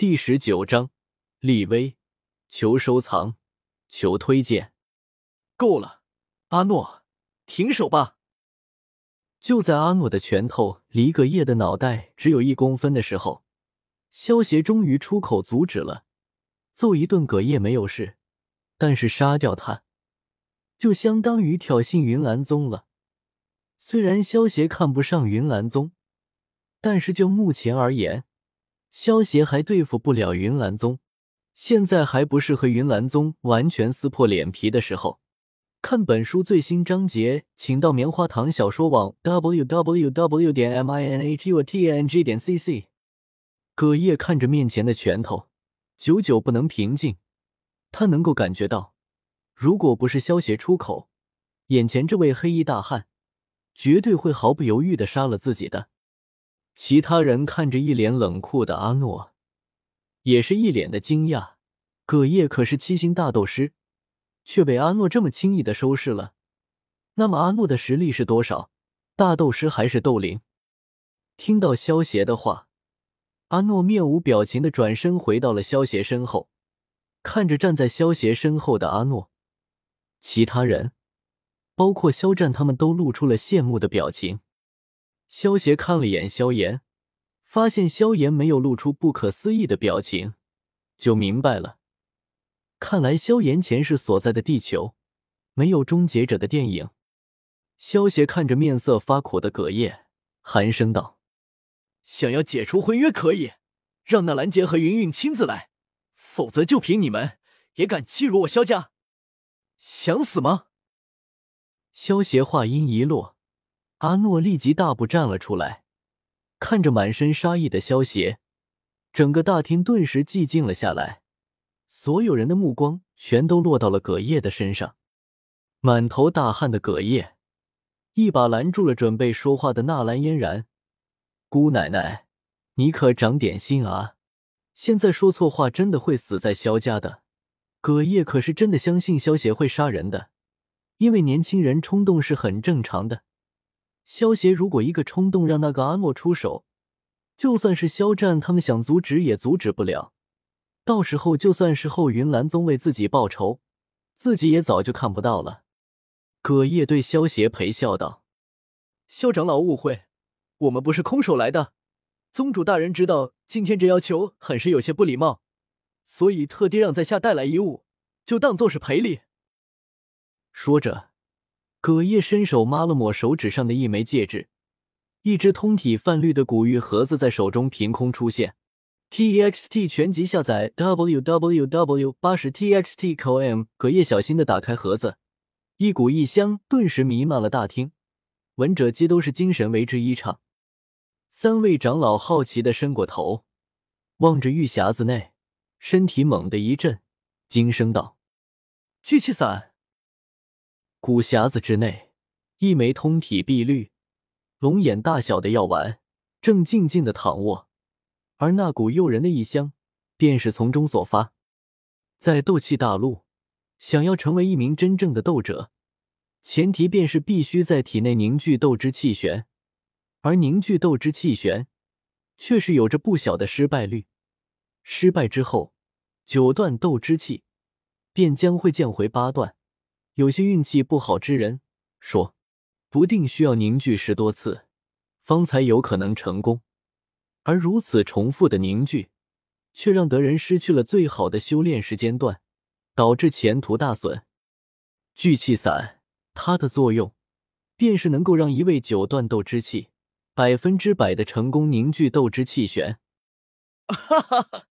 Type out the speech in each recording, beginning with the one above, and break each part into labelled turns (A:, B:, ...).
A: 第十九章，立威，求收藏，求推荐。
B: 够了，阿诺，停手吧！
A: 就在阿诺的拳头离葛叶的脑袋只有一公分的时候，萧协终于出口阻止了。揍一顿葛叶没有事，但是杀掉他，就相当于挑衅云岚宗了。虽然萧协看不上云岚宗，但是就目前而言，萧协还对付不了云岚宗。现在还不是和云岚宗完全撕破脸皮的时候。看本书最新章节，请到棉花糖小说网 w w w. 点 m i n h u t n g 点 c c。葛叶看着面前的拳头，久久不能平静。他能够感觉到，如果不是萧协出口，眼前这位黑衣大汉绝对会毫不犹豫的杀了自己的。其他人看着一脸冷酷的阿诺，也是一脸的惊讶。葛叶可是七星大斗师。却被阿诺这么轻易的收拾了。那么阿诺的实力是多少？大斗师还是斗灵？听到萧协的话，阿诺面无表情的转身回到了萧协身后，看着站在萧协身后的阿诺，其他人，包括肖战，他们都露出了羡慕的表情。萧协看了眼萧炎，发现萧炎没有露出不可思议的表情，就明白了。看来萧炎前世所在的地球没有终结者的电影。萧协看着面色发苦的葛叶，寒声道：“
B: 想要解除婚约可以，让纳兰杰和云云亲自来；否则就凭你们也敢欺辱我萧家，想死吗？”
A: 萧协话音一落，阿诺立即大步站了出来，看着满身杀意的萧协，整个大厅顿时寂静了下来。所有人的目光全都落到了葛叶的身上，满头大汗的葛叶一把拦住了准备说话的纳兰嫣然：“姑奶奶，你可长点心啊！现在说错话真的会死在萧家的。”葛叶可是真的相信萧协会杀人的，因为年轻人冲动是很正常的。萧协如果一个冲动让那个阿诺出手，就算是肖战他们想阻止也阻止不了。到时候就算是后云岚宗为自己报仇，自己也早就看不到了。葛叶对萧协陪笑道：“
B: 萧长老误会，我们不是空手来的。宗主大人知道今天这要求很是有些不礼貌，所以特地让在下带来一物，就当做是赔礼。”
A: 说着，葛叶伸手抹了抹手指上的一枚戒指，一只通体泛绿的古玉盒子在手中凭空出现。T X T 全集下载 W W W 八十 T X T com。葛叶小心的打开盒子，一股异香顿时弥漫了大厅，闻者皆都是精神为之一畅。三位长老好奇的伸过头，望着玉匣子内，身体猛地一震，惊声道：“
B: 聚气散！”
A: 古匣子之内，一枚通体碧绿、龙眼大小的药丸正静静的躺卧。而那股诱人的异香，便是从中所发。在斗气大陆，想要成为一名真正的斗者，前提便是必须在体内凝聚斗之气旋，而凝聚斗之气旋，却是有着不小的失败率。失败之后，九段斗之气便将会降回八段。有些运气不好之人，说不定需要凝聚十多次，方才有可能成功。而如此重复的凝聚，却让得人失去了最好的修炼时间段，导致前途大损。聚气散，它的作用便是能够让一位九段斗之气百分之百的成功凝聚斗之气旋。
B: 哈哈哈！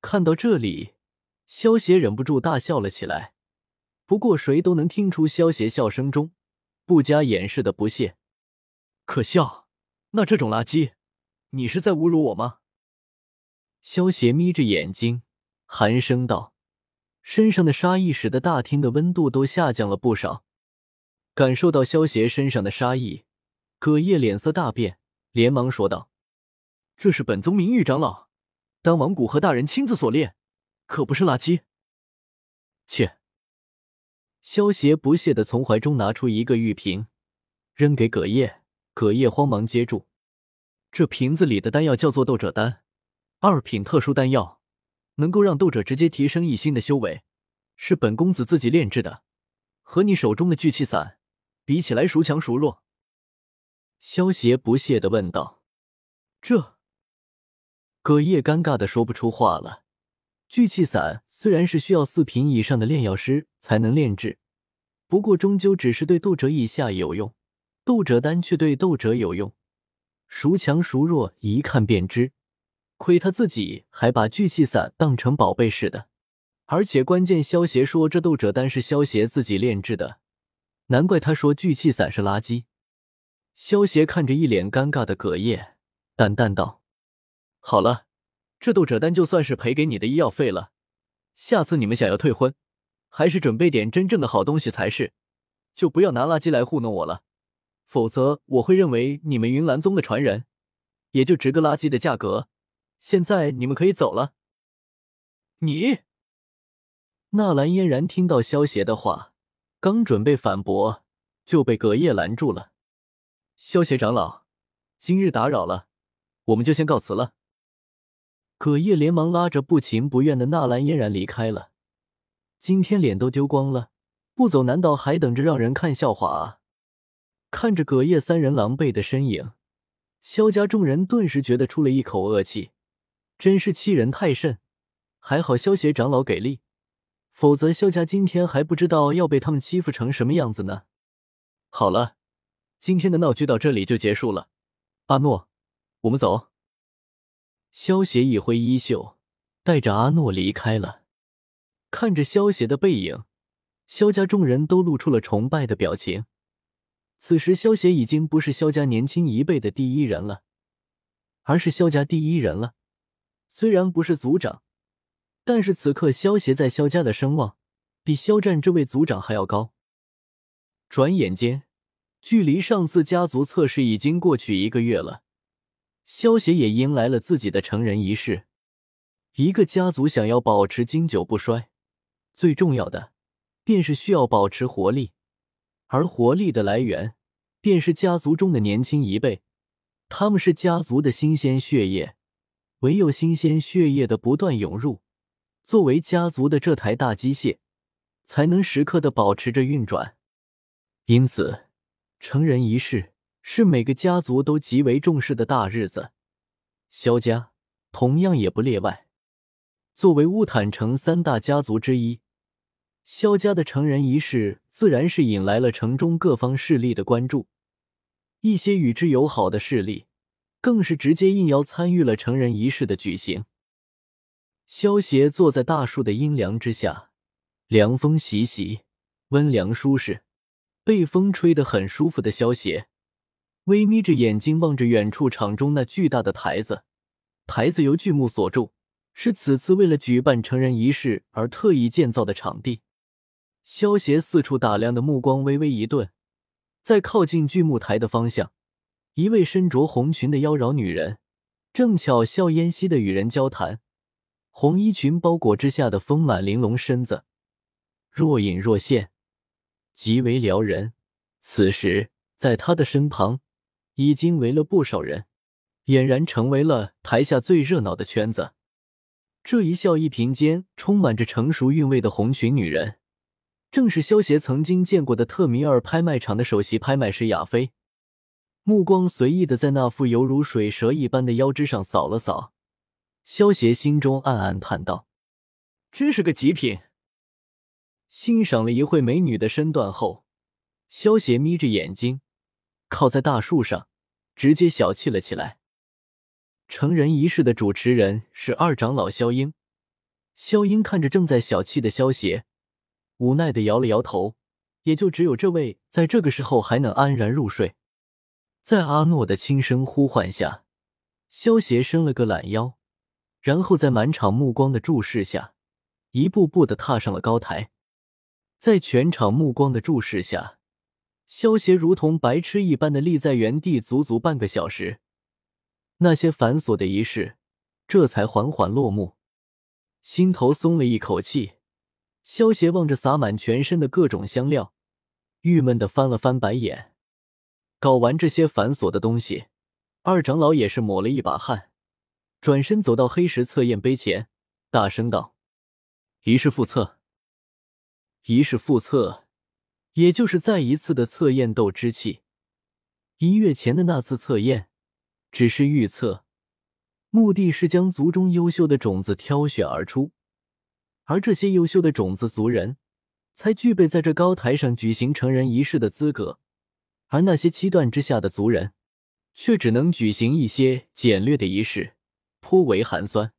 A: 看到这里，萧协忍不住大笑了起来。不过谁都能听出萧协笑声中不加掩饰的不屑。
B: 可笑？那这种垃圾！你是在侮辱我吗？
A: 萧邪眯着眼睛，寒声道，身上的杀意使得大厅的温度都下降了不少。感受到萧邪身上的杀意，葛叶脸色大变，连忙说道：“
B: 这是本宗名誉长老丹王古河大人亲自所炼，可不是垃圾。”
A: 切！萧邪不屑的从怀中拿出一个玉瓶，扔给葛叶，葛叶慌忙接住。这瓶子里的丹药叫做斗者丹，
B: 二品特殊丹药，能够让斗者直接提升一星的修为，是本公子自己炼制的，和你手中的聚气散比起来，孰强孰弱？”
A: 萧邪不屑的问道。
B: 这，
A: 葛叶尴尬的说不出话了。聚气散虽然是需要四品以上的炼药师才能炼制，不过终究只是对斗者以下有用，斗者丹却对斗者有用，孰强孰弱一看便知。亏他自己还把聚气散当成宝贝似的，而且关键，萧邪说这斗者丹是萧邪自己炼制的，难怪他说聚气散是垃圾。萧邪看着一脸尴尬的葛叶，淡淡道：“
B: 好了。”这斗者丹就算是赔给你的医药费了，下次你们想要退婚，还是准备点真正的好东西才是，就不要拿垃圾来糊弄我了，否则我会认为你们云岚宗的传人，也就值个垃圾的价格。现在你们可以走了。
A: 你，纳兰嫣然听到萧邪的话，刚准备反驳，就被葛叶拦住了。
B: 萧邪长老，今日打扰了，我们就先告辞了。
A: 葛叶连忙拉着不情不愿的纳兰嫣然离开了。今天脸都丢光了，不走难道还等着让人看笑话啊？看着葛叶三人狼狈的身影，萧家众人顿时觉得出了一口恶气，真是欺人太甚。还好萧协长老给力，否则萧家今天还不知道要被他们欺负成什么样子呢。
B: 好了，今天的闹剧到这里就结束了。阿诺，我们走。
A: 萧协一挥衣袖，带着阿诺离开了。看着萧协的背影，萧家众人都露出了崇拜的表情。此时，萧协已经不是萧家年轻一辈的第一人了，而是萧家第一人了。虽然不是族长，但是此刻萧协在萧家的声望，比萧战这位族长还要高。转眼间，距离上次家族测试已经过去一个月了。萧协也迎来了自己的成人仪式。一个家族想要保持经久不衰，最重要的便是需要保持活力，而活力的来源便是家族中的年轻一辈，他们是家族的新鲜血液，唯有新鲜血液的不断涌入，作为家族的这台大机械，才能时刻的保持着运转。因此，成人仪式。是每个家族都极为重视的大日子，萧家同样也不例外。作为乌坦城三大家族之一，萧家的成人仪式自然是引来了城中各方势力的关注。一些与之友好的势力，更是直接应邀参与了成人仪式的举行。萧协坐在大树的阴凉之下，凉风习习，温凉舒适，被风吹得很舒服的萧协。微眯着眼睛望着远处场中那巨大的台子，台子由巨木所筑，是此次为了举办成人仪式而特意建造的场地。萧协四处打量的目光微微一顿，在靠近巨木台的方向，一位身着红裙的妖娆女人正巧笑嫣兮的与人交谈，红衣裙包裹之下的丰满玲珑身子若隐若现，极为撩人。此时，在她的身旁。已经围了不少人，俨然成为了台下最热闹的圈子。这一笑一颦间充满着成熟韵味的红裙女人，正是萧协曾经见过的特米尔拍卖场的首席拍卖师亚飞。目光随意的在那副犹如水蛇一般的腰肢上扫了扫，萧协心中暗暗叹道：“
B: 真是个极品。”
A: 欣赏了一会美女的身段后，萧协眯着眼睛。靠在大树上，直接小憩了起来。成人仪式的主持人是二长老萧英。萧英看着正在小憩的萧协，无奈的摇了摇头。也就只有这位在这个时候还能安然入睡。在阿诺的轻声呼唤下，萧协伸了个懒腰，然后在满场目光的注视下，一步步的踏上了高台。在全场目光的注视下。萧协如同白痴一般的立在原地，足足半个小时。那些繁琐的仪式这才缓缓落幕，心头松了一口气。萧协望着洒满全身的各种香料，郁闷的翻了翻白眼。搞完这些繁琐的东西，二长老也是抹了一把汗，转身走到黑石测验碑前，大声道：“仪式复测。”仪式复测，也就是再一次的测验斗之气。一月前的那次测验，只是预测，目的是将族中优秀的种子挑选而出，而这些优秀的种子族人，才具备在这高台上举行成人仪式的资格，而那些七段之下的族人，却只能举行一些简略的仪式，颇为寒酸。